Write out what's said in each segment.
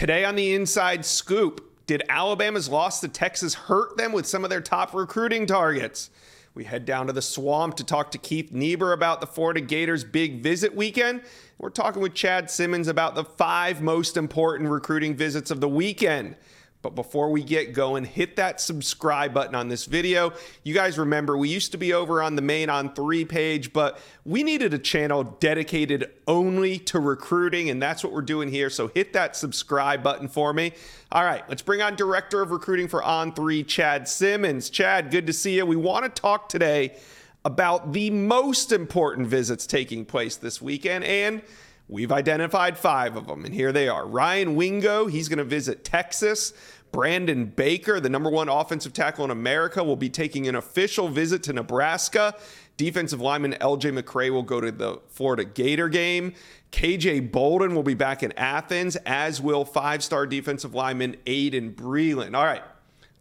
Today on the Inside Scoop, did Alabama's loss to Texas hurt them with some of their top recruiting targets? We head down to the swamp to talk to Keith Niebuhr about the Florida Gators big visit weekend. We're talking with Chad Simmons about the five most important recruiting visits of the weekend. But before we get going, hit that subscribe button on this video. You guys remember we used to be over on the main on three page, but we needed a channel dedicated only to recruiting, and that's what we're doing here. So hit that subscribe button for me. All right, let's bring on Director of Recruiting for On Three, Chad Simmons. Chad, good to see you. We want to talk today about the most important visits taking place this weekend and We've identified five of them, and here they are. Ryan Wingo, he's going to visit Texas. Brandon Baker, the number one offensive tackle in America, will be taking an official visit to Nebraska. Defensive lineman LJ McCray will go to the Florida Gator game. KJ Bolden will be back in Athens, as will five star defensive lineman Aydin Breland. All right,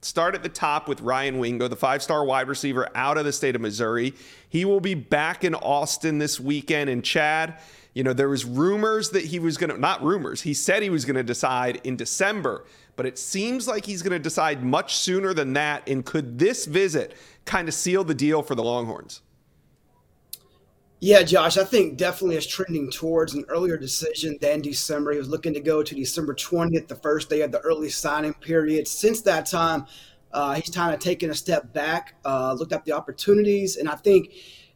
start at the top with Ryan Wingo, the five star wide receiver out of the state of Missouri. He will be back in Austin this weekend. And Chad, you know, there was rumors that he was going to, not rumors, he said he was going to decide in December, but it seems like he's going to decide much sooner than that. And could this visit kind of seal the deal for the Longhorns? Yeah, Josh, I think definitely is trending towards an earlier decision than December. He was looking to go to December 20th, the first day of the early signing period. Since that time, uh, he's kind of taken a step back, uh, looked at the opportunities, and I think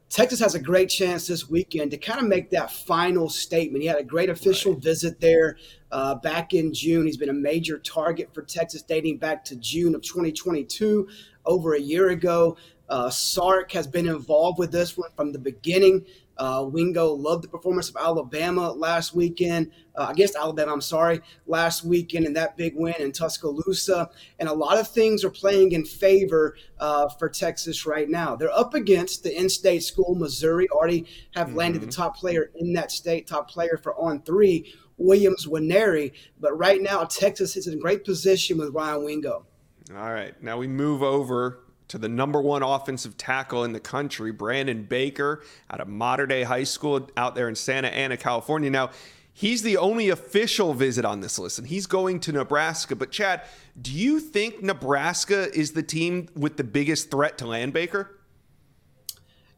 Texas has a great chance this weekend to kind of make that final statement. He had a great official right. visit there uh, back in June. He's been a major target for Texas dating back to June of 2022, over a year ago. Uh, Sark has been involved with this one from the beginning. Uh, Wingo loved the performance of Alabama last weekend, uh, against Alabama, I'm sorry, last weekend in that big win in Tuscaloosa. And a lot of things are playing in favor uh, for Texas right now. They're up against the in state school, Missouri, already have mm-hmm. landed the top player in that state, top player for on three, Williams Nwaneri. But right now, Texas is in great position with Ryan Wingo. All right. Now we move over to the number one offensive tackle in the country, Brandon Baker, out of Mater Dei High School out there in Santa Ana, California. Now, he's the only official visit on this list, and he's going to Nebraska. But, Chad, do you think Nebraska is the team with the biggest threat to land Baker?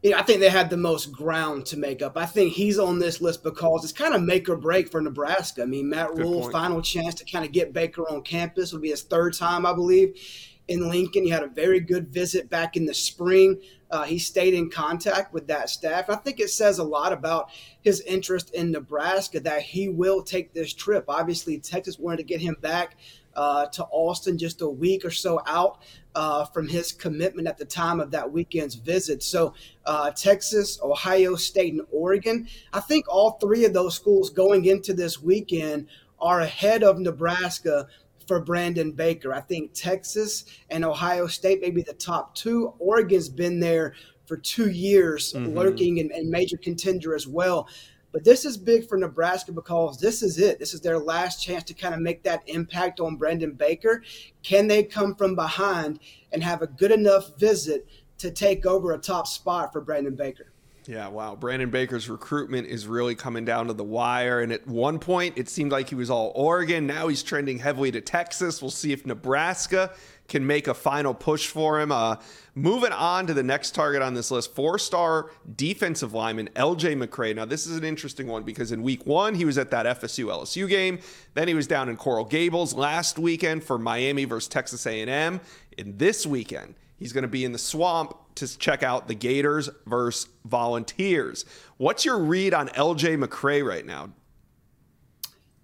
Yeah, I think they had the most ground to make up. I think he's on this list because it's kind of make or break for Nebraska. I mean, Matt Rhule, final chance to kind of get Baker on campus will be his third time, I believe in Lincoln. He had a very good visit back in the spring. Uh, he stayed in contact with that staff. I think it says a lot about his interest in Nebraska that he will take this trip. Obviously, Texas wanted to get him back uh, to Austin just a week or so out uh, from his commitment at the time of that weekend's visit. So, uh, Texas, Ohio State, and Oregon, I think all three of those schools going into this weekend are ahead of Nebraska for Brandon Baker. I think Texas and Ohio State may be the top two. Oregon's been there for two years, mm-hmm. lurking and, and major contender as well. But this is big for Nebraska because this is it. This is their last chance to kind of make that impact on Brandon Baker. Can they come from behind and have a good enough visit to take over a top spot for Brandon Baker? Yeah, wow. Brandon Baker's recruitment is really coming down to the wire. And at one point, it seemed like he was all Oregon. Now he's trending heavily to Texas. We'll see if Nebraska can make a final push for him. Uh, moving on to the next target on this list, four star defensive lineman LJ McCray. Now, this is an interesting one because in week one, he was at that FSU LSU game. Then he was down in Coral Gables last weekend for Miami versus Texas A&M. In this weekend, he's going to be in the swamp to check out the Gators versus Volunteers. What's your read on LJ McCray right now?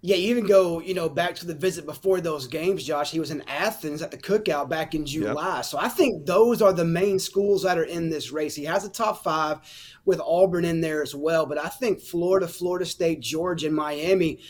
Yeah, you even go, you know, back to the visit before those games, Josh. He was in Athens at the cookout back in July. Yep. So I think those are the main schools that are in this race. He has a top five with Auburn in there as well. But I think Florida, Florida State, Georgia, and Miami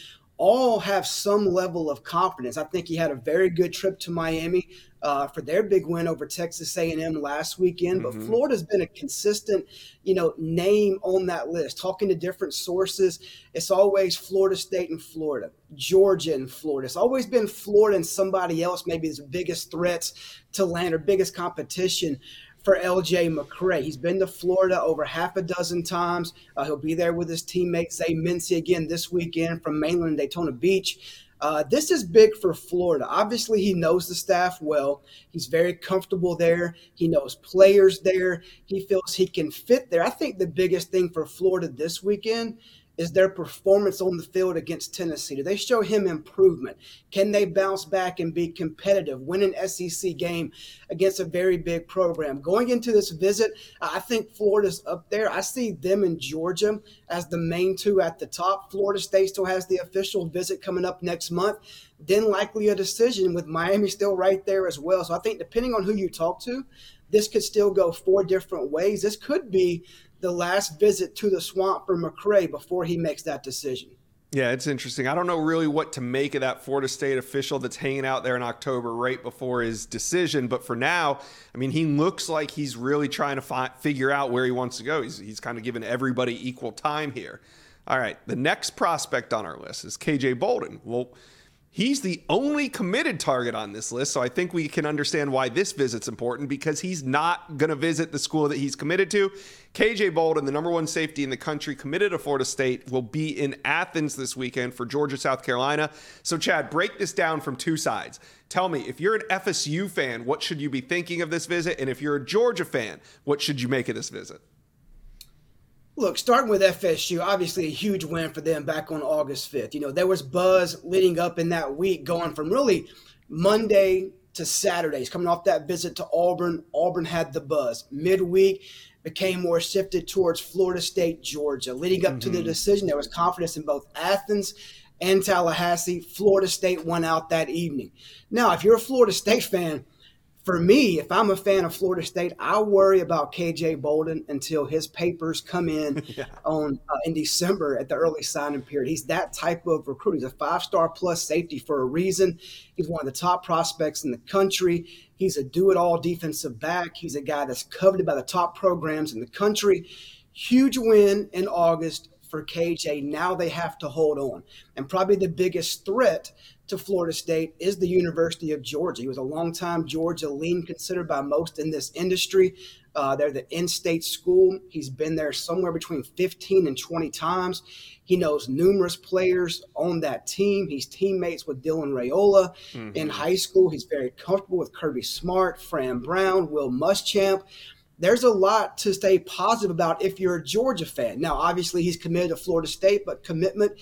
all have some level of confidence. I think he had a very good trip to Miami uh, for their big win over Texas A&M last weekend. But mm-hmm. Florida's been a consistent, you know, name on that list. Talking to different sources, it's always Florida State and Florida, Georgia and Florida. It's always been Florida and somebody else, maybe the biggest threats to land or biggest competition for LJ McCray. He's been to Florida over half a dozen times. Uh, he'll be there with his teammate Zay Mincy again this weekend from mainland Daytona Beach. Uh, this is big for Florida. Obviously, he knows the staff well. He's very comfortable there. He knows players there. He feels he can fit there. I think the biggest thing for Florida this weekend is their performance on the field against Tennessee? Do they show him improvement? Can they bounce back and be competitive, win an SEC game against a very big program? Going into this visit, I think Florida's up there. I see them and Georgia as the main two at the top. Florida State still has the official visit coming up next month. Then likely a decision with Miami still right there as well. So I think depending on who you talk to, this could still go four different ways. This could be the last visit to the swamp for McCray before he makes that decision. Yeah, it's interesting. I don't know really what to make of that Florida State official that's hanging out there in October right before his decision. But for now, I mean, he looks like he's really trying to fi- figure out where he wants to go. He's, he's kind of giving everybody equal time here. All right, the next prospect on our list is KJ Bolden. Well, He's the only committed target on this list, so I think we can understand why this visit's important because he's not going to visit the school that he's committed to. KJ Bolden, the number one safety in the country, committed to Florida State, will be in Athens this weekend for Georgia, South Carolina. So, Chad, break this down from two sides. Tell me, if you're an FSU fan, what should you be thinking of this visit? And if you're a Georgia fan, what should you make of this visit? Look, starting with FSU, obviously a huge win for them back on August 5th. You know, there was buzz leading up in that week going from really Monday to Saturdays, coming off that visit to Auburn. Auburn had the buzz. Midweek became more shifted towards Florida State, Georgia. Leading up mm-hmm. to the mm-hmm. decision, there was confidence in both Athens and Tallahassee. Florida State won out that evening. Now, if you're a Florida State fan, for me, if I'm a fan of Florida State, I worry about KJ Bolden until his papers come in yeah. on uh, in December at the early signing period. He's that type of recruit. He's a five star plus safety for a reason. He's one of the top prospects in the country. He's a do it all defensive back. He's a guy that's coveted by the top programs in the country. Huge win in August for KJ. Now they have to hold on. And probably the biggest threat to Florida State is the University of Georgia. He was a longtime Georgia lean, considered by most in this industry. Uh, they're the in-state school. He's been there somewhere between 15 and 20 times. He knows numerous players on that team. He's teammates with Dylan Raiola mm-hmm. in high school. He's very comfortable with Kirby Smart, Fran Brown, Will Muschamp. There's a lot to stay positive about if you're a Georgia fan. Now, obviously, he's committed to Florida State, but commitment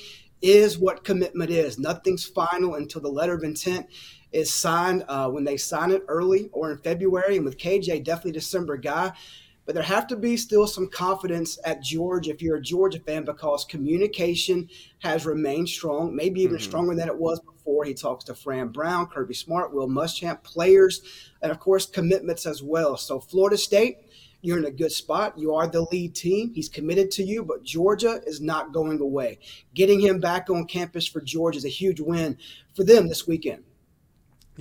is what commitment is. Nothing's final until the letter of intent is signed. Uh, when they sign it early or in February, and with KJ, definitely December guy. But there have to be still some confidence at Georgia if you're a Georgia fan because communication has remained strong, maybe even mm-hmm. stronger than it was before. He talks to Fran Brown, Kirby Smart, Will Muschamp, players, and of course commitments as well. So Florida State you're in a good spot. You are the lead team. He's committed to you, but Georgia is not going away. Getting him back on campus for Georgia is a huge win for them this weekend.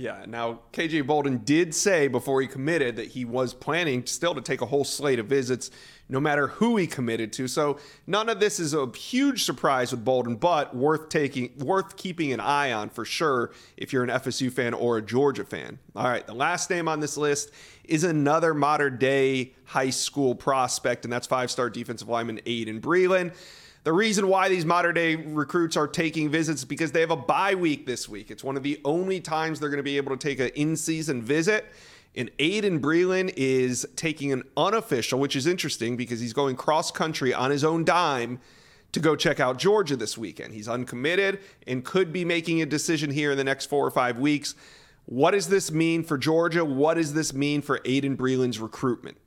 Yeah. Now, KJ Bolden did say before he committed that he was planning still to take a whole slate of visits, no matter who he committed to. So none of this is a huge surprise with Bolden, but worth taking, worth keeping an eye on for sure if you're an FSU fan or a Georgia fan. All right. The last name on this list is another Mater Dei high school prospect, and that's five-star defensive lineman Aydin Breland. The reason why these Mater Dei recruits are taking visits is because they have a bye week this week. It's one of the only times they're going to be able to take an in season visit. And Aydin Breland is taking an unofficial, which is interesting because he's going cross country on his own dime to go check out Georgia this weekend. He's uncommitted and could be making a decision here in the next four or five weeks. What does this mean for Georgia? What does this mean for Aydin Breland's recruitment?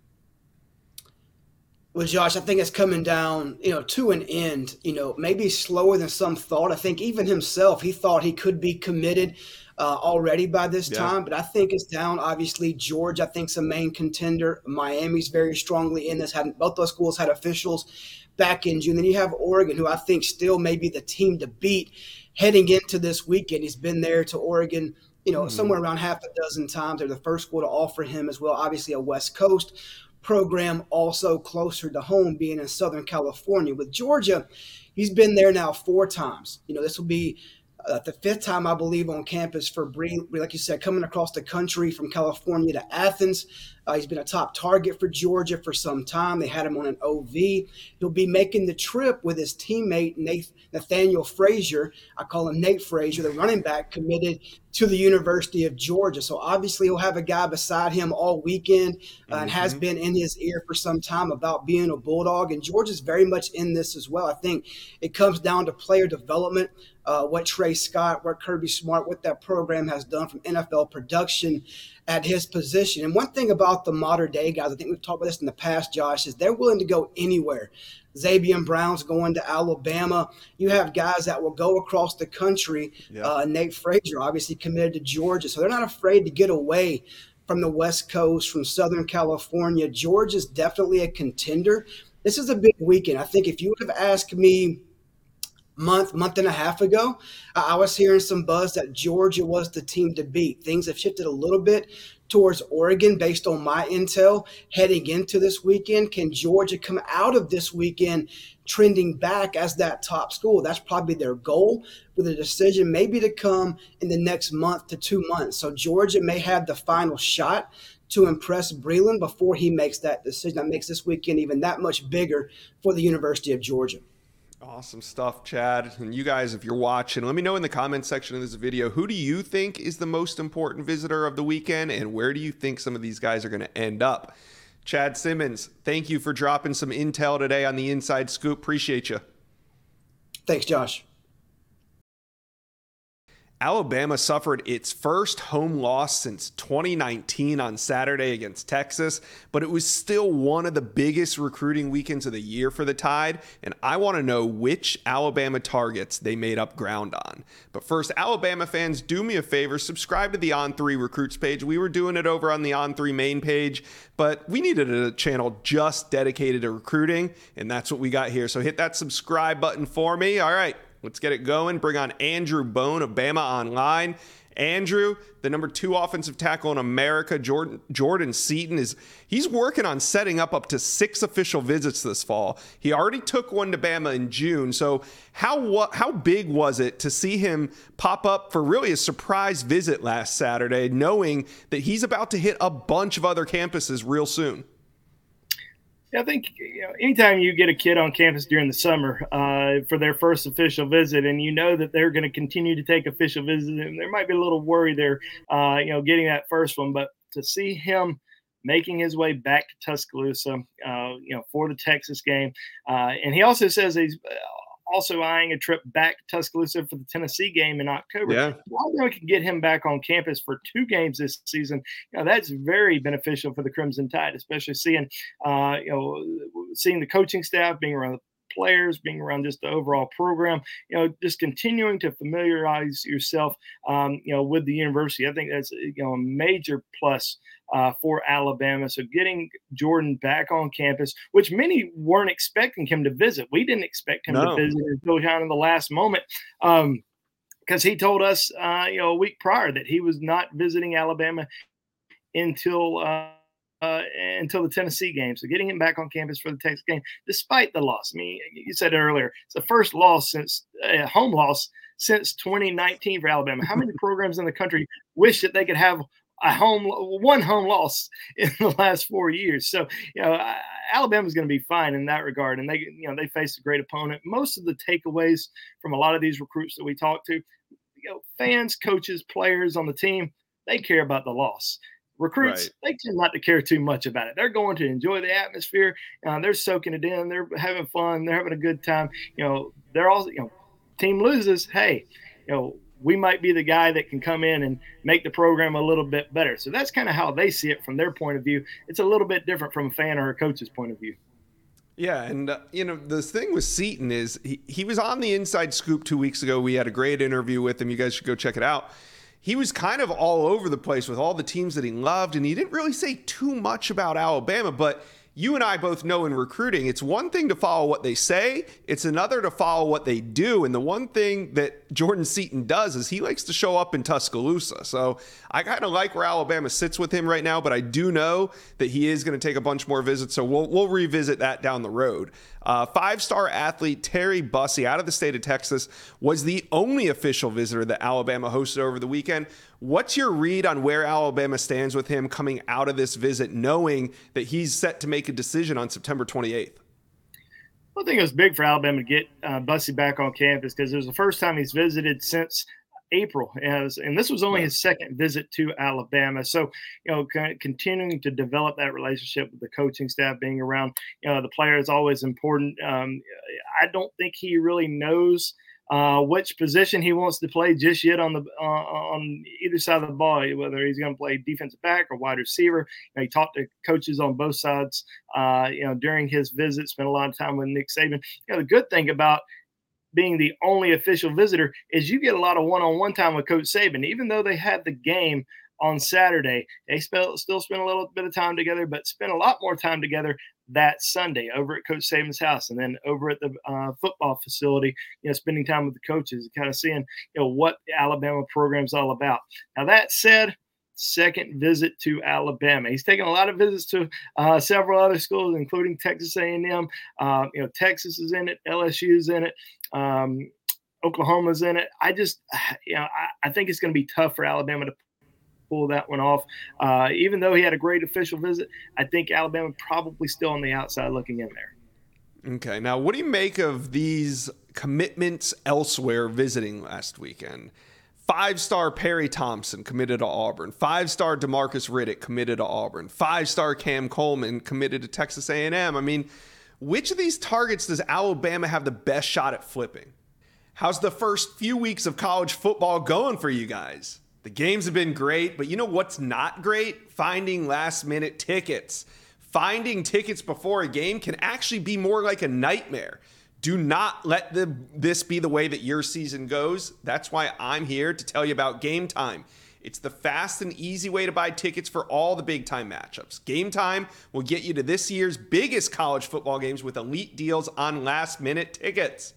Well, Josh, I think it's coming down, you know, to an end. You know, maybe slower than some thought. I think even himself, he thought he could be committed uh, already by this yeah. time, but I think it's down. Obviously, George, I think, is a main contender. Miami's very strongly in this. Had both those schools had officials back in June. Then you have Oregon, who I think still may be the team to beat heading into this weekend. He's been there to Oregon you know, mm-hmm. somewhere around half a dozen times. They're the first school to offer him as well. Obviously, a West Coast program also closer to home, being in Southern California. With Georgia, he's been there now four times. You know, this will be uh, the fifth time, I believe, on campus for Bree. Like you said, coming across the country from California to Athens. Uh, he's been a top target for Georgia for some time. They had him on an OV. He'll be making the trip with his teammate Nathaniel Frazier. I call him Nate Frazier, the running back committed to the University of Georgia. So obviously he'll have a guy beside him all weekend uh, and has mm-hmm. been in his ear for some time about being a Bulldog. And Georgia's very much in this as well. I think it comes down to player development, uh, what Tray Scott, what Kirby Smart, what that program has done from NFL production at his position. And one thing about the Mater Dei guys, I think we've talked about this in the past, Josh, is they're willing to go anywhere. Zabien Brown's going to Alabama. You have guys that will go across the country. Uh, Nate Frazier, obviously committed to Georgia. So they're not afraid to get away from the West Coast, from Southern California. Georgia's definitely a contender. This is a big weekend. I think if you would have asked me month, month and a half ago, I was hearing some buzz that Georgia was the team to beat. Things have shifted a little bit towards Oregon based on my intel heading into this weekend. Can Georgia come out of this weekend trending back as that top school? That's probably their goal with a decision maybe to come in the next month to two months. So Georgia may have the final shot to impress Breland before he makes that decision. That makes this weekend even that much bigger for the University of Georgia. Awesome stuff, Chad. And you guys, if you're watching, let me know in the comments section of this video who do you think is the most important visitor of the weekend and where do you think some of these guys are going to end up? Chad Simmons, thank you for dropping some intel today on the inside scoop. Appreciate you. Thanks, Josh. Alabama suffered its first home loss since 2019 on Saturday against Texas, but it was still one of the biggest recruiting weekends of the year for the Tide, and I want to know which Alabama targets they made up ground on. But first, Alabama fans, do me a favor, subscribe to the On3 Recruits page. We were doing it over on the On3 main page, but we needed a channel just dedicated to recruiting, and that's what we got here. So hit that subscribe button for me. All right. Let's get it going. Bring on Andrew Bone of Bama Online. Andrew, the number two offensive tackle in America, Jordan Jordan Seaton is he's working on setting up up to six official visits this fall. He already took one to Bama in June. So how how big was it to see him pop up for really a surprise visit last Saturday, knowing that he's about to hit a bunch of other campuses real soon? I think you know, anytime you get a kid on campus during the summer uh, for their first official visit, and you know that they're going to continue to take official visits, and there might be a little worry there, uh, you know, getting that first one. But to see him making his way back to Tuscaloosa, uh, you know, for the Texas game, uh, and he also says he's also eyeing a trip back to Tuscaloosa for the Tennessee game in October. Yeah. we can get him back on campus for two games this season, you know, that's very beneficial for the Crimson Tide, especially seeing, uh, you know, seeing the coaching staff being around the players, being around just the overall program, you know, just continuing to familiarize yourself, um, you know, with the university. I think that's you know a major plus uh, for Alabama. So getting Jordan back on campus, which many weren't expecting him to visit. We didn't expect him no. to visit until kind of the last moment. Um, because he told us, uh, you know, a week prior that he was not visiting Alabama until uh, uh, until the Tennessee game. So getting him back on campus for the Texas game, despite the loss. I mean, you said earlier, it's the first loss since uh, home loss since 2019 for Alabama. How many programs in the country wish that they could have a home one home loss in the last four years? So you know, Alabama's going to be fine in that regard, and they you know they face a great opponent. Most of the takeaways from a lot of these recruits that we talk to, you know, fans, coaches, players on the team, they care about the loss. Recruits, right. they tend not to care too much about it. They're going to enjoy the atmosphere. Uh, they're soaking it in. They're having fun. They're having a good time. You know, they're all, you know, team loses. Hey, you know, we might be the guy that can come in and make the program a little bit better. So that's kind of how they see it from their point of view. It's a little bit different from a fan or a coach's point of view. Yeah, and uh, you know the thing with Seaton is he, he was on the Inside Scoop two weeks ago. We had a great interview with him. You guys should go check it out he was kind of all over the place with all the teams that he loved, and he didn't really say too much about Alabama, but you and I both know in recruiting, it's one thing to follow what they say, it's another to follow what they do. And the one thing that Jordan Seaton does is he likes to show up in Tuscaloosa. So I kind of like where Alabama sits with him right now, but I do know that he is going to take a bunch more visits. So we'll, we'll revisit that down the road. Uh, Five star athlete Terry Bussey out of the state of Texas was the only official visitor that Alabama hosted over the weekend. What's your read on where Alabama stands with him coming out of this visit, knowing that he's set to make a decision on September 28th? I think it was big for Alabama to get uh, Bussey back on campus because it was the first time he's visited since April, as and this was only his second visit to Alabama. So, you know, continuing to develop that relationship with the coaching staff, being around, you know, the player is always important. Um, I don't think he really knows uh, which position he wants to play just yet on the uh, on either side of the ball, whether he's going to play defensive back or wide receiver. You know, he talked to coaches on both sides. Uh, you know, during his visit, spent a lot of time with Nick Saban. You know, the good thing about being the only official visitor is you get a lot of one-on-one time with Coach Saban. Even though they had the game on Saturday, they still spent a little bit of time together, but spent a lot more time together that Sunday over at Coach Saban's house, and then over at the uh, football facility. You know, spending time with the coaches, kind of seeing you know what the Alabama program's all about. Now that said, second visit to Alabama. He's taken a lot of visits to uh, several other schools, including Texas A&M. Uh, you know, Texas is in it, LSU is in it, um, Oklahoma's in it. I just, you know, I, I think it's going to be tough for Alabama to pull that one off. Uh, even though he had a great official visit, I think Alabama probably still on the outside looking in there. Okay, now what do you make of these commitments elsewhere visiting last weekend? Five star Perry Thompson committed to Auburn. Five star Demarcus Riddick committed to Auburn. Five star Cam Coleman committed to Texas A&M. I mean, which of these targets does Alabama have the best shot at flipping? How's the first few weeks of college football going for you guys? The games have been great, but you know what's not great? Finding last minute tickets. Finding tickets before a game can actually be more like a nightmare. Do not let the, this be the way that your season goes. That's why I'm here to tell you about Game Time. It's the fast and easy way to buy tickets for all the big time matchups. Game Time will get you to this year's biggest college football games with elite deals on last minute tickets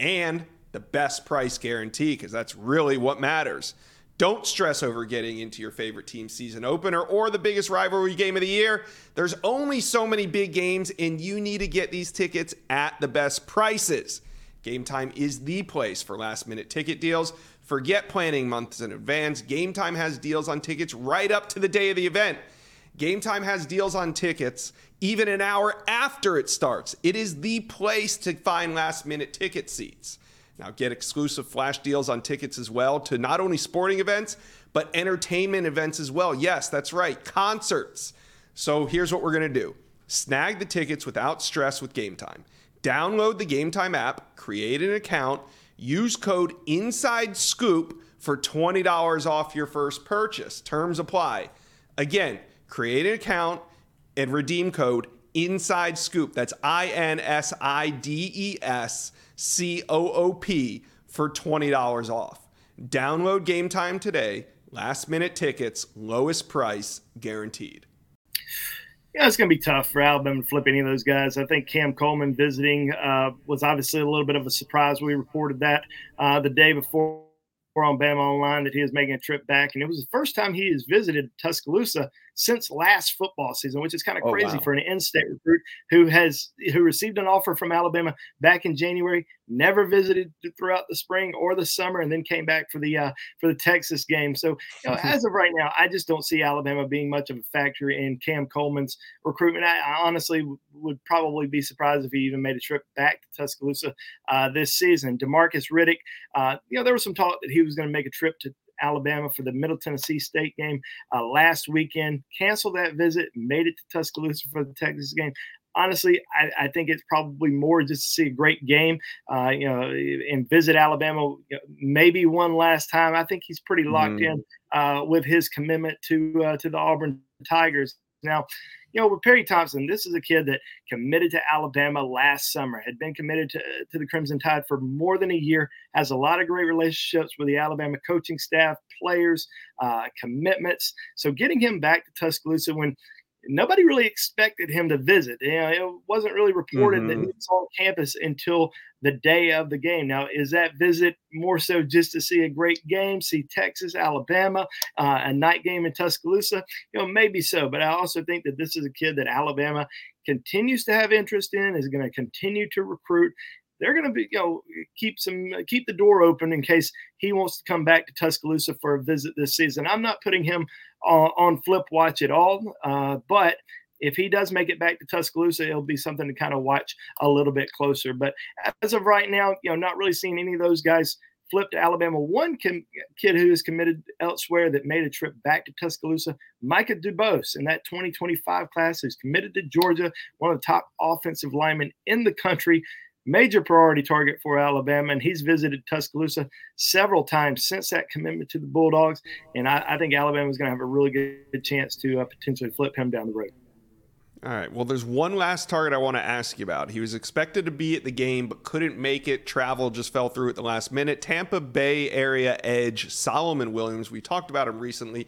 and the best price guarantee, because that's really what matters. Don't stress over getting into your favorite team season opener or the biggest rivalry game of the year. There's only so many big games, and you need to get these tickets at the best prices. Game Time is the place for last minute ticket deals. Forget planning months in advance. Game Time has deals on tickets right up to the day of the event. Game Time has deals on tickets even an hour after it starts. It is the place to find last minute ticket seats. Now, get exclusive flash deals on tickets as well to not only sporting events, but entertainment events as well. Yes, that's right, concerts. So here's what we're going to do snag the tickets without stress with Game Time. Download the Game Time app, create an account, use code Inside Scoop for $20 off your first purchase. Terms apply. Again, create an account and redeem code Inside Scoop. That's I N S I D E S C O O P for $20 off. Download game time today. Last minute tickets, lowest price guaranteed. Yeah, it's going to be tough for Alabama to flip any of those guys. I think Cam Coleman visiting uh, was obviously a little bit of a surprise. We reported that uh, the day before on Bama Online that he is making a trip back, and it was the first time he has visited Tuscaloosa since last football season, which is kind of oh, crazy wow. for an in-state recruit who has who received an offer from Alabama back in January, never visited throughout the spring or the summer, and then came back for the uh, for the Texas game. So, you know, as of right now, I just don't see Alabama being much of a factor in Cam Coleman's recruitment. I, I honestly would probably be surprised if he even made a trip back to Tuscaloosa uh, this season. Demarcus Riddick, uh, you know, there was some talk that he was going to make a trip to Alabama for the Middle Tennessee State game uh, last weekend. Canceled that visit, made it to Tuscaloosa for the Texas game honestly, I, I, think it's probably more just to see a great game, uh, you know, and visit Alabama maybe one last time. I think he's pretty locked mm. in uh, with his commitment to uh, to the Auburn Tigers. Now, you know, with Perry Thompson, this is a kid that committed to Alabama last summer, had been committed to, to the Crimson Tide for more than a year, has a lot of great relationships with the Alabama coaching staff, players, uh, commitments. So getting him back to Tuscaloosa when nobody really expected him to visit. You know, it wasn't really reported mm-hmm. that he was on campus until the day of the game. Now, is that visit more so just to see a great game, see Texas, Alabama, uh, a night game in Tuscaloosa? You know, maybe so, but I also think that this is a kid that Alabama continues to have interest in, is going to continue to recruit. They're going to be, you know, keep some, keep the door open in case he wants to come back to Tuscaloosa for a visit this season. I'm not putting him on, on flip watch at all, uh, but if he does make it back to Tuscaloosa, it'll be something to kind of watch a little bit closer. But as of right now, you know, not really seeing any of those guys flip to Alabama. One kid who is committed elsewhere that made a trip back to Tuscaloosa, Micah DeBose in that 2025 class, who's committed to Georgia, one of the top offensive linemen in the country. Major priority target for Alabama, and he's visited Tuscaloosa several times since that commitment to the Bulldogs. And I, I think Alabama is going to have a really good chance to uh, potentially flip him down the road. All right. Well, there's one last target I want to ask you about. He was expected to be at the game, but couldn't make it. Travel just fell through at the last minute. Tampa Bay area edge Solomon Williams. We talked about him recently.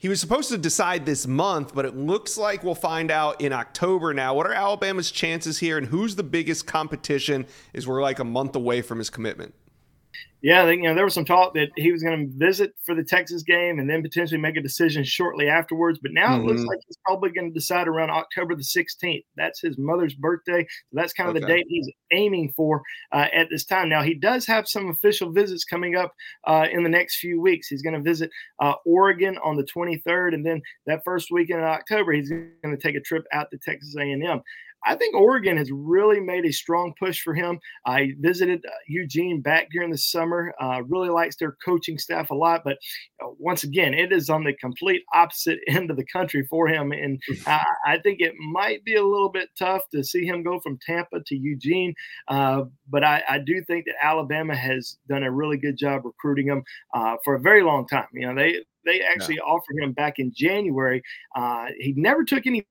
He was supposed to decide this month, but it looks like we'll find out in October now. What are Alabama's chances here, and who's the biggest competition? Is we're like a month away from his commitment? Yeah, you know, there was some talk that he was going to visit for the Texas game and then potentially make a decision shortly afterwards. But now mm-hmm. it looks mm-hmm. like he's probably going to decide around October the 16th. That's his mother's birthday. So that's kind of okay. the date he's aiming for uh, at this time. Now, he does have some official visits coming up uh, in the next few weeks. He's going to visit uh, Oregon on the 23rd. And then that first weekend in October, he's going to take a trip out to Texas A&M. I think Oregon has really made a strong push for him. I visited uh, Eugene back during the summer. Uh, really likes their coaching staff a lot, but uh, once again, it is on the complete opposite end of the country for him, and I, I think it might be a little bit tough to see him go from Tampa to Eugene. Uh, but I, I, do think that Alabama has done a really good job recruiting him uh, for a very long time. You know, they they actually yeah. offered him back in January. Uh, he never took any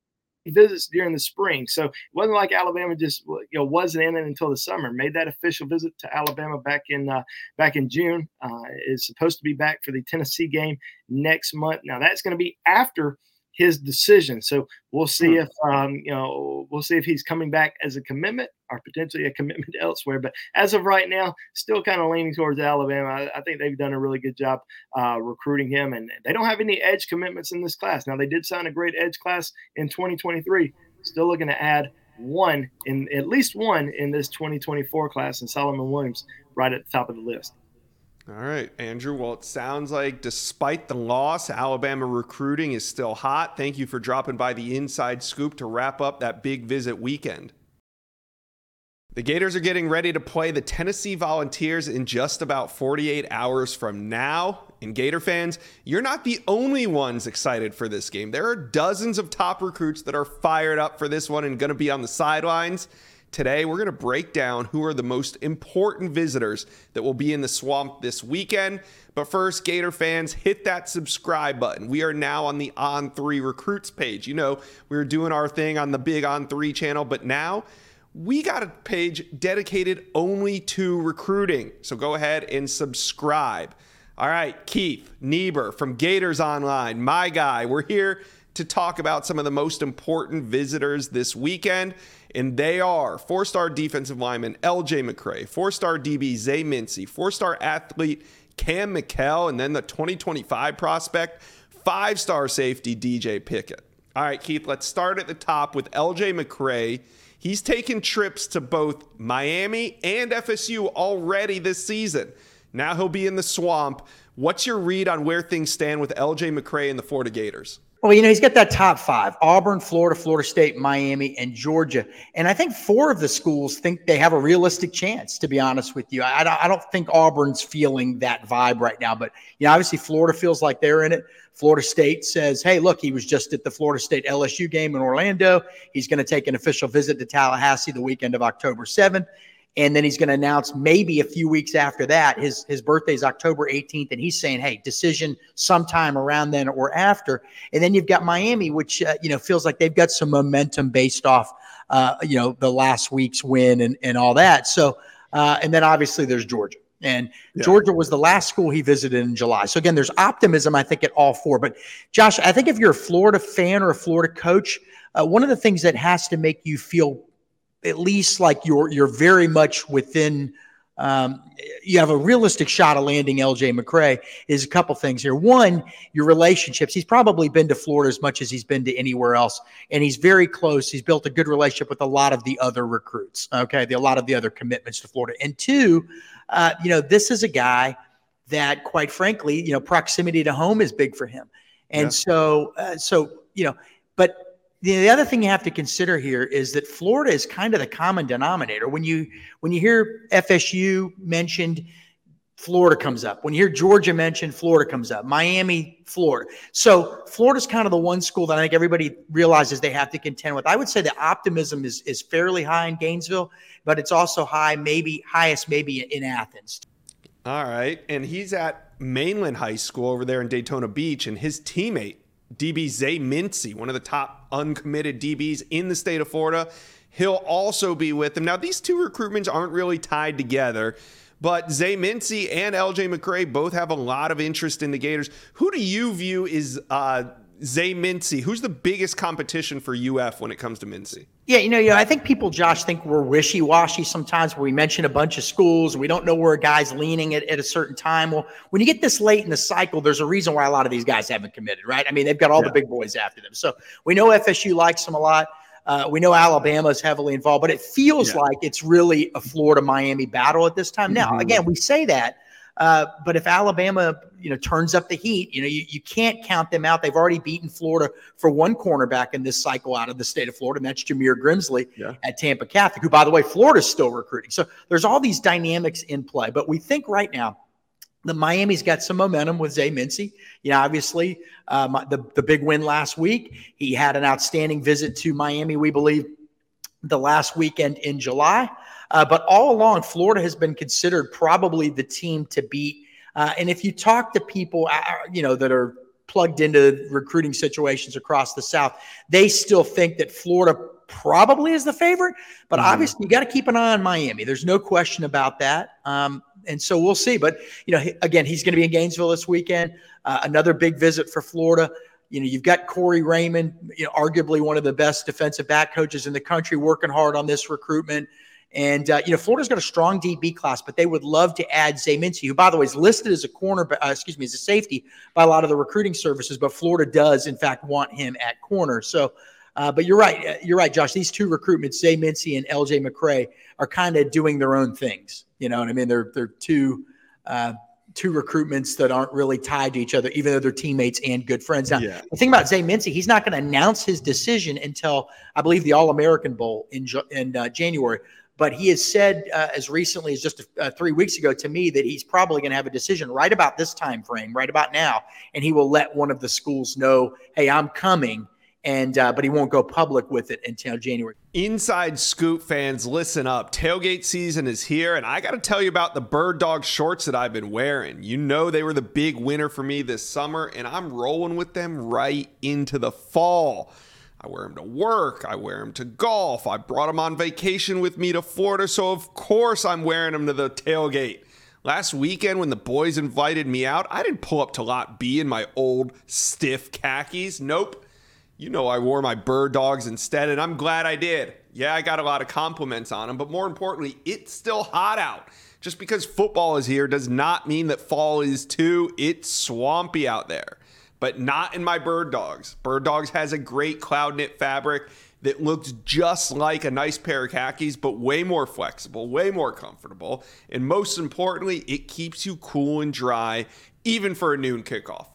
visits during the spring. So it wasn't like Alabama just you know wasn't in it until the summer. Made that official visit to Alabama back in uh, back in June. Uh, is supposed to be back for the Tennessee game next month. Now that's going to be after his decision. So we'll see hmm. if um, you know we'll see if he's coming back as a commitment or potentially a commitment elsewhere. But as of right now, still kind of leaning towards Alabama. I, I, think they've done a really good job uh, recruiting him, and they don't have any edge commitments in this class. Now they did sign a great edge class in 2023. Still looking to add one in at least one in this 2024 class, and Solomon Williams right at the top of the list. All right, Andrew. Well, it sounds like despite the loss, Alabama recruiting is still hot. Thank you for dropping by the inside scoop to wrap up that big visit weekend. The Gators are getting ready to play the Tennessee Volunteers in just about 48 hours from now. And Gator fans, you're not the only ones excited for this game. There are dozens of top recruits that are fired up for this one and going to be on the sidelines. Today, we're going to break down who are the most important visitors that will be in the swamp this weekend. But first, Gator fans, hit that subscribe button. We are now on the On 3 Recruits page. You know, we were doing our thing on the big On 3 channel, but now we got a page dedicated only to recruiting. So go ahead and subscribe. All right, Keith Niebuhr from Gators Online, my guy. We're here to talk about some of the most important visitors this weekend and they are four star defensive lineman LJ McCray, four star DB Zay Mincy, four star athlete Cam McKell, and then the 2025 prospect, five star safety DJ Pickett. All right, Keith, let's start at the top with LJ McCray. He's taken trips to both Miami and FSU already this season. Now he'll be in the swamp. What's your read on where things stand with LJ McCray and the Florida Gators? Well, you know, he's got that top five Auburn, Florida, Florida State, Miami, and Georgia. And I think four of the schools think they have a realistic chance, to be honest with you. I, I don't think Auburn's feeling that vibe right now. But, you know, obviously Florida feels like they're in it. Florida State says, hey, look, he was just at the Florida State LSU game in Orlando. He's going to take an official visit to Tallahassee the weekend of October 7th and then he's going to announce maybe a few weeks after that his his birthday is october 18th and he's saying hey decision sometime around then or after and then you've got miami which uh, you know feels like they've got some momentum based off uh, you know the last week's win and, and all that so uh, and then obviously there's georgia And yeah. Georgia was the last school he visited in July. So again, there's optimism, I think, at all four. But Josh, I think if you're a Florida fan or a Florida coach, uh, one of the things that has to make you feel at least like you're you're very much within um, you have a realistic shot of landing LJ McCray is a couple things here. One, your relationships. He's probably been to Florida as much as he's been to anywhere else, and he's very close. He's built a good relationship with a lot of the other recruits. Okay, the, a lot of the other commitments to Florida. And two, uh, you know, this is a guy that, quite frankly, you know, proximity to home is big for him, and yeah. so, uh, so you know, but the other thing you have to consider here is that Florida is kind of the common denominator. When you when you hear FSU mentioned, Florida comes up. When you hear Georgia mentioned, Florida comes up. Miami, Florida. So Florida's kind of the one school that I think everybody realizes they have to contend with. I would say the optimism is is fairly high in Gainesville, but it's also high, maybe highest maybe in Athens. All right, and he's at Mainland High School over there in Daytona Beach, and his teammate DB Zay Mincy, one of the top uncommitted DBs in the state of Florida. He'll also be with them. Now, these two recruitments aren't really tied together, but Zay Mincy and LJ McCray both have a lot of interest in the Gators. Who do you view is uh, Zay Mincy? Who's the biggest competition for UF when it comes to Mincy? Yeah, you know, you know, I think people, Josh, think we're wishy washy sometimes where we mention a bunch of schools and we don't know where a guy's leaning at, at a certain time. Well, when you get this late in the cycle, there's a reason why a lot of these guys haven't committed, right? I mean, they've got all yeah. the big boys after them. So we know FSU likes them a lot. Uh, we know Alabama is heavily involved, but it feels yeah. like it's really a Florida Miami battle at this time. Now, mm-hmm. again, we say that uh, but if Alabama, you know, turns up the heat, you know, you, you can't count them out. They've already beaten Florida for one cornerback in this cycle out of the state of Florida, and that's Jameer Grimsley yeah. at Tampa Catholic, who, by the way, Florida's still recruiting. So there's all these dynamics in play. But we think right now the Miami's got some momentum with Zay Mincy. You know, obviously, um, the, the big win last week. He had an outstanding visit to Miami, we believe, the last weekend in July. Uh, but all along, Florida has been considered probably the team to beat. Uh, and if you talk to people, uh, you know, that are plugged into recruiting situations across the South, they still think that Florida probably is the favorite. But mm-hmm. obviously, you got to keep an eye on Miami. There's no question about that. Um, and so we'll see. But you know, again, he's going to be in Gainesville this weekend. Uh, another big visit for Florida. You know, you've got Corey Raymond, you know, arguably one of the best defensive back coaches in the country, working hard on this recruitment. And, uh, you know, Florida's got a strong DB class, but they would love to add Zay Mincy, who, by the way, is listed as a corner, uh, excuse me, as a safety by a lot of the recruiting services, but Florida does, in fact, want him at corner. So, uh, but you're right. Uh, you're right, Josh. These two recruitments, Zay Mincy and LJ McCray, are kind of doing their own things. You know what I mean? They're, they're two, uh, two recruitments that aren't really tied to each other, even though they're teammates and good friends. Now, yeah. the thing about Zay Mincy, he's not going to announce his decision until I believe the All American Bowl in in uh, January. But he has said uh, as recently as just uh, three weeks ago to me that he's probably going to have a decision right about this time frame, right about now, and he will let one of the schools know, "Hey, I'm coming." and uh, but he won't go public with it until January. Inside Scoop fans, listen up. Tailgate season is here, and I got to tell you about the Bird Dog shorts that I've been wearing. You know they were the big winner for me this summer, and I'm rolling with them right into the fall. I wear them to work. I wear them to golf. I brought them on vacation with me to Florida, so of course I'm wearing them to the tailgate. Last weekend, when the boys invited me out, I didn't pull up to Lot B in my old stiff khakis. Nope. You know, I wore my bird dogs instead, and I'm glad I did. Yeah, I got a lot of compliments on them, but more importantly, it's still hot out. Just because football is here does not mean that fall is too. It's swampy out there but not in my Bird Dogs. Bird Dogs has a great cloud knit fabric that looks just like a nice pair of khakis, but way more flexible, way more comfortable, and most importantly, it keeps you cool and dry even for a noon kickoff.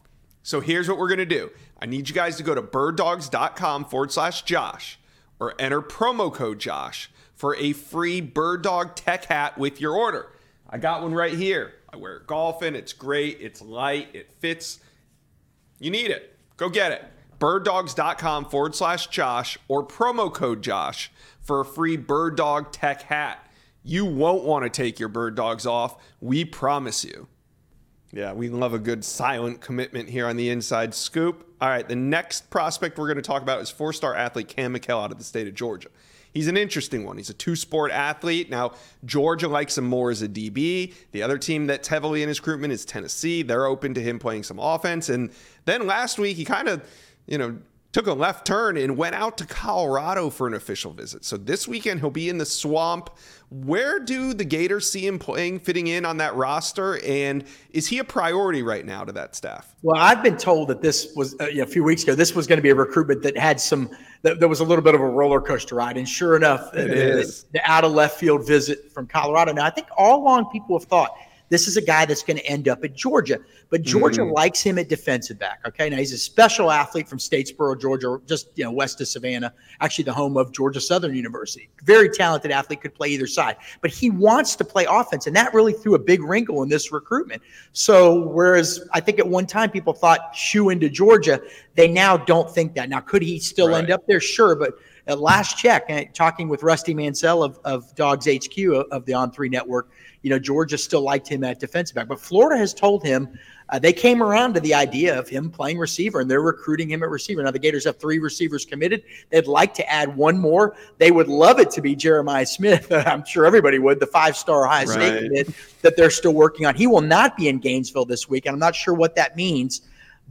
So here's what we're gonna do I need you guys to go to birddogs.com forward slash Josh or enter promo code Josh for a free Bird Dog tech hat with your order. I got one right here. I wear it golfing, it's great, it's light, it fits you need it. Go get it. Birddogs.com forward slash Josh or promo code Josh for a free Bird Dog Tech hat. You won't want to take your bird dogs off. We promise you. Yeah, we love a good silent commitment here on the inside scoop. All right, the next prospect we're going to talk about is four star athlete Cam McHale out of the state of Georgia. he's an interesting one. He's a two sport athlete. Now, Georgia likes him more as a DB. The other team that's heavily in his recruitment is Tennessee. They're open to him playing some offense. And then last week, he kind of, you know, took a left turn and went out to Colorado for an official visit. So this weekend he'll be in the swamp. Where do the Gators see him playing, fitting in on that roster? And is he a priority right now to that staff? Well, I've been told that this was uh, you know, a few weeks ago. This was going to be a recruitment that had some. That, that was a little bit of a roller coaster ride, and sure enough, it the, the, the out of left field visit from Colorado. Now, I think all along people have thought this is a guy that's going to end up at Georgia. But Georgia mm-hmm. likes him at defensive back. Okay. Now he's a special athlete from Statesboro, Georgia, just you know, west of Savannah, actually the home of Georgia Southern University. Very talented athlete, could play either side. But he wants to play offense. And that really threw a big wrinkle in this recruitment. So whereas I think at one time people thought shoe into Georgia, they now don't think that. Now, could he still right. end up there? Sure, but at last check, and talking with Rusty Mansell of, of Dogs HQ of the On Three Network, you know, Georgia still liked him at defensive back, but Florida has told him uh, they came around to the idea of him playing receiver, and they're recruiting him at receiver. Now the Gators have three receivers committed. They'd like to add one more. They would love it to be Jeremiah Smith. I'm sure everybody would. The five-star Ohio State right. commit that they're still working on. He will not be in Gainesville this week, and I'm not sure what that means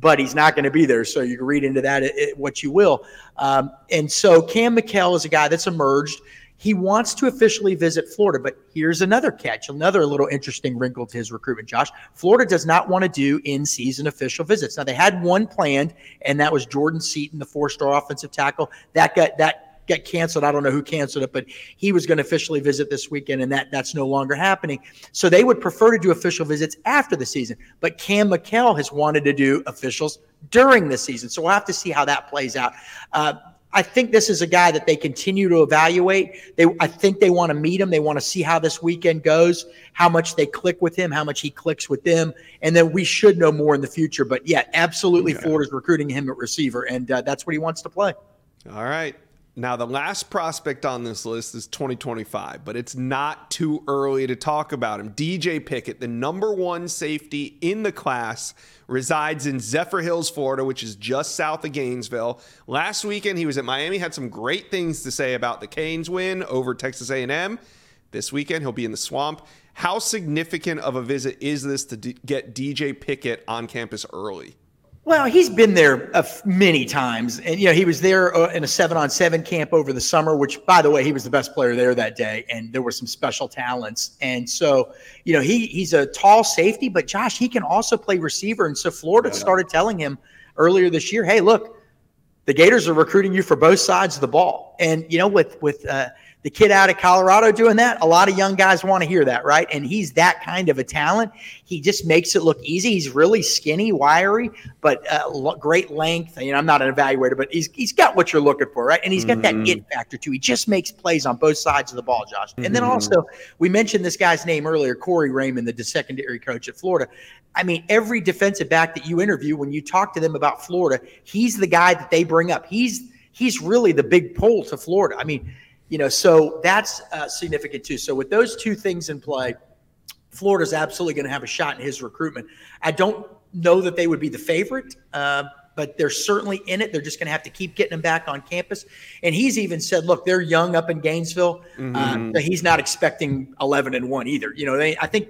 but he's not going to be there. So you can read into that what you will. Um, and so Cam McKell is a guy that's emerged. He wants to officially visit Florida, but here's another catch, another little interesting wrinkle to his recruitment, Josh. Florida does not want to do in season official visits. Now, they had one planned, and that was Jordan Seaton, the four star offensive tackle. That got, that got canceled. I don't know who canceled it, but he was going to officially visit this weekend, and that that's no longer happening. So they would prefer to do official visits after the season. But Cam McKell has wanted to do officials during the season, so we'll have to see how that plays out. Uh, I think this is a guy that they continue to evaluate. They, I think they want to meet him. They want to see how this weekend goes, how much they click with him, how much he clicks with them, and then we should know more in the future. But yeah, absolutely, Florida's recruiting him at receiver, and uh, that's what he wants to play. All right. Now, the last prospect on this list is 2025, but it's not too early to talk about him. DJ Pickett, the number one safety in the class, resides in Zephyrhills, Florida, which is just south of Gainesville. Last weekend, he was at Miami, had some great things to say about the Canes win over Texas A&M. This weekend, he'll be in the swamp. How significant of a visit is this to d- get DJ Pickett on campus early? Well, he's been there many times, and you know he was there uh, in a seven-on-seven camp over the summer. Which, by the way, he was the best player there that day, and there were some special talents. And so, you know, he he's a tall safety, but Josh, he can also play receiver. And so, Florida yeah. started telling him earlier this year, "Hey, look, the Gators are recruiting you for both sides of the ball." And you know, with with uh, the kid out of Colorado doing that, a lot of young guys want to hear that, right? And he's that kind of a talent. He just makes it look easy. He's really skinny, wiry, but uh, great length. You know, I'm not an evaluator, but he's he's got what you're looking for, right? And he's got mm-hmm. that it factor too. He just makes plays on both sides of the ball, Josh. Mm-hmm. And then mm-hmm. also, we mentioned this guy's name earlier, Corey Raymond, the secondary coach at Florida. I mean, every defensive back that you interview, when you talk to them about Florida, he's the guy that they bring up. He's he's really the big pull to Florida. I mean you know, so that's uh, significant too. So with those two things in play, Florida's absolutely going to have a shot in his recruitment. I don't know that they would be the favorite, uh, but they're certainly in it. They're just going to have to keep getting him back on campus. And he's even said, look, they're young up in Gainesville. Uh, mm-hmm. Uh, he's not expecting 11 and one either. You know, they, I think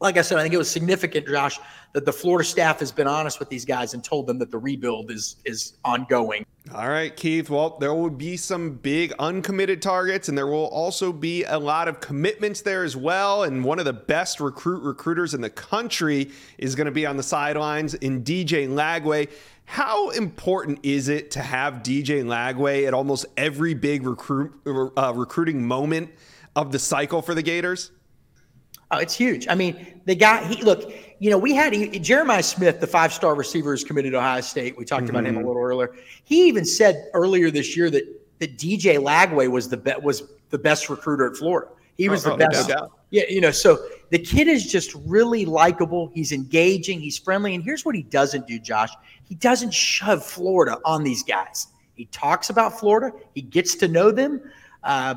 like I said, I think it was significant, Josh, that the Florida staff has been honest with these guys and told them that the rebuild is is ongoing. All right, Keith. Well, there will be some big uncommitted targets, and there will also be a lot of commitments there as well. And one of the best recruit recruiters in the country is going to be on the sidelines in DJ Lagway. How important is it to have DJ Lagway at almost every big recruit uh, recruiting moment of the cycle for the Gators? Oh, it's huge. I mean, the guy, he look, you know, we had he, Jeremiah Smith, the five star receiver, is committed to Ohio State. We talked mm-hmm. about him a mm-hmm. little earlier. He even said earlier this year that that DJ Lagway was the be- was the best recruiter at Florida. He was oh, the best. No yeah, you know, so the kid is just really likable. He's engaging. He's friendly. And here's what he doesn't do, Josh. He doesn't shove Florida on these guys. He talks about Florida. He gets to know them. Uh,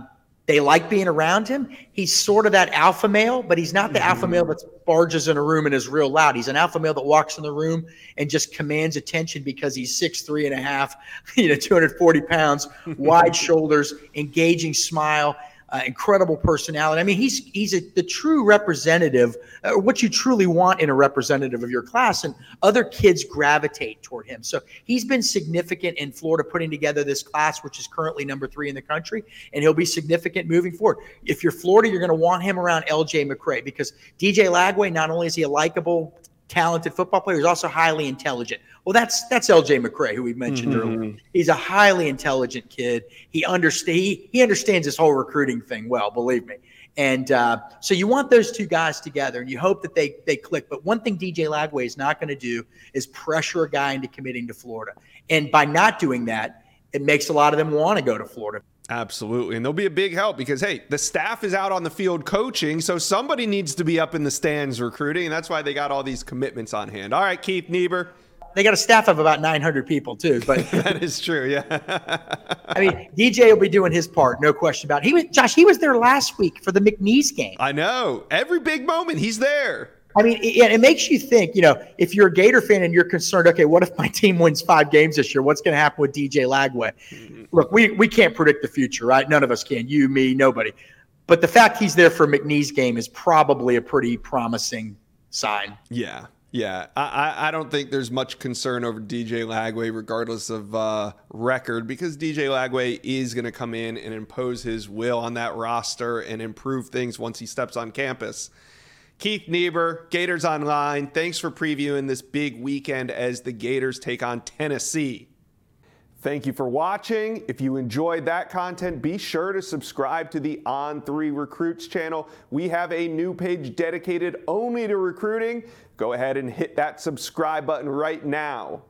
They like being around him. He's sort of that alpha male, but he's not the mm-hmm. alpha male that barges in a room and is real loud. He's an alpha male that walks in the room and just commands attention because he's six three and a half, you know, 240 pounds, wide shoulders, engaging smile uh, incredible personality. I mean, he's he's a, the true representative, uh, what you truly want in a representative of your class, and other kids gravitate toward him. So he's been significant in Florida putting together this class, which is currently number three in the country, and he'll be significant moving forward. If you're Florida, you're going to want him around L.J. McCray because DJ Lagway, not only is he a likable talented football player. He's also highly intelligent. Well, that's that's LJ McCray, who we mentioned mm-hmm. earlier. He's a highly intelligent kid. He understand he, he understands this whole recruiting thing well, believe me. And uh, so you want those two guys together, and you hope that they they click. But one thing DJ Lagway is not going to do is pressure a guy into committing to Florida. And by not doing that, it makes a lot of them want to go to Florida. Absolutely. And they'll be a big help because, hey, the staff is out on the field coaching. So somebody needs to be up in the stands recruiting. And that's why they got all these commitments on hand. All right, Keith Niebuhr. They got a staff of about 900 people, too. But that is true. Yeah. I mean, DJ will be doing his part. No question about it. He was, Josh, he was there last week for the McNeese game. I know. Every big moment, he's there. I mean, it, it, makes you think, you know, if you're a Gator fan and you're concerned, okay, what if my team wins five games this year? What's going to happen with DJ Lagway? Mm-hmm. Look, we, we can't predict the future, right? None of us can. You, me, nobody. But the fact he's there for McNeese game is probably a pretty promising sign. Yeah. Yeah, I, I don't think there's much concern over DJ Lagway, regardless of uh, record, because DJ Lagway is going to come in and impose his will on that roster and improve things once he steps on campus. Keith Niebuhr, Gators Online. Thanks for previewing this big weekend as the Gators take on Tennessee. Thank you for watching. If you enjoyed that content, be sure to subscribe to the On3 Recruits channel. We have a new page dedicated only to recruiting. Go ahead and hit that subscribe button right now.